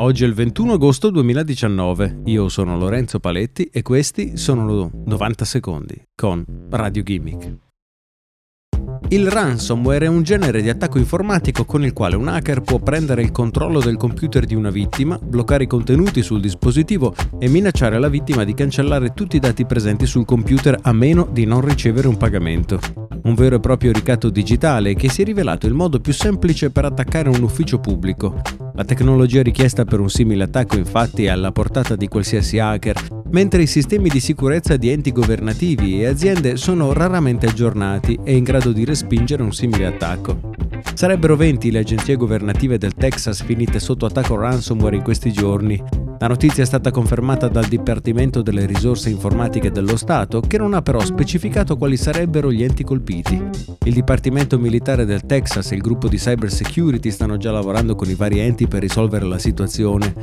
Oggi è il 21 agosto 2019, io sono Lorenzo Paletti e questi sono 90 secondi con Radio Gimmick. Il ransomware è un genere di attacco informatico con il quale un hacker può prendere il controllo del computer di una vittima, bloccare i contenuti sul dispositivo e minacciare la vittima di cancellare tutti i dati presenti sul computer a meno di non ricevere un pagamento. Un vero e proprio ricatto digitale che si è rivelato il modo più semplice per attaccare un ufficio pubblico. La tecnologia richiesta per un simile attacco infatti è alla portata di qualsiasi hacker mentre i sistemi di sicurezza di enti governativi e aziende sono raramente aggiornati e in grado di respingere un simile attacco. Sarebbero 20 le agenzie governative del Texas finite sotto attacco ransomware in questi giorni. La notizia è stata confermata dal Dipartimento delle risorse informatiche dello Stato, che non ha però specificato quali sarebbero gli enti colpiti. Il Dipartimento Militare del Texas e il gruppo di cyber security stanno già lavorando con i vari enti per risolvere la situazione.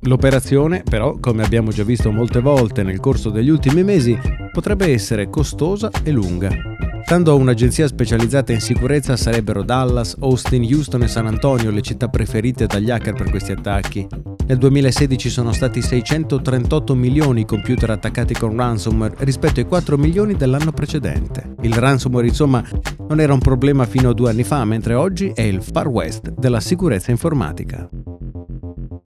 L'operazione, però, come abbiamo già visto molte volte nel corso degli ultimi mesi, potrebbe essere costosa e lunga. Stando a un'agenzia specializzata in sicurezza sarebbero Dallas, Austin, Houston e San Antonio le città preferite dagli hacker per questi attacchi. Nel 2016 sono stati 638 milioni i computer attaccati con ransomware rispetto ai 4 milioni dell'anno precedente. Il ransomware insomma non era un problema fino a due anni fa, mentre oggi è il far west della sicurezza informatica.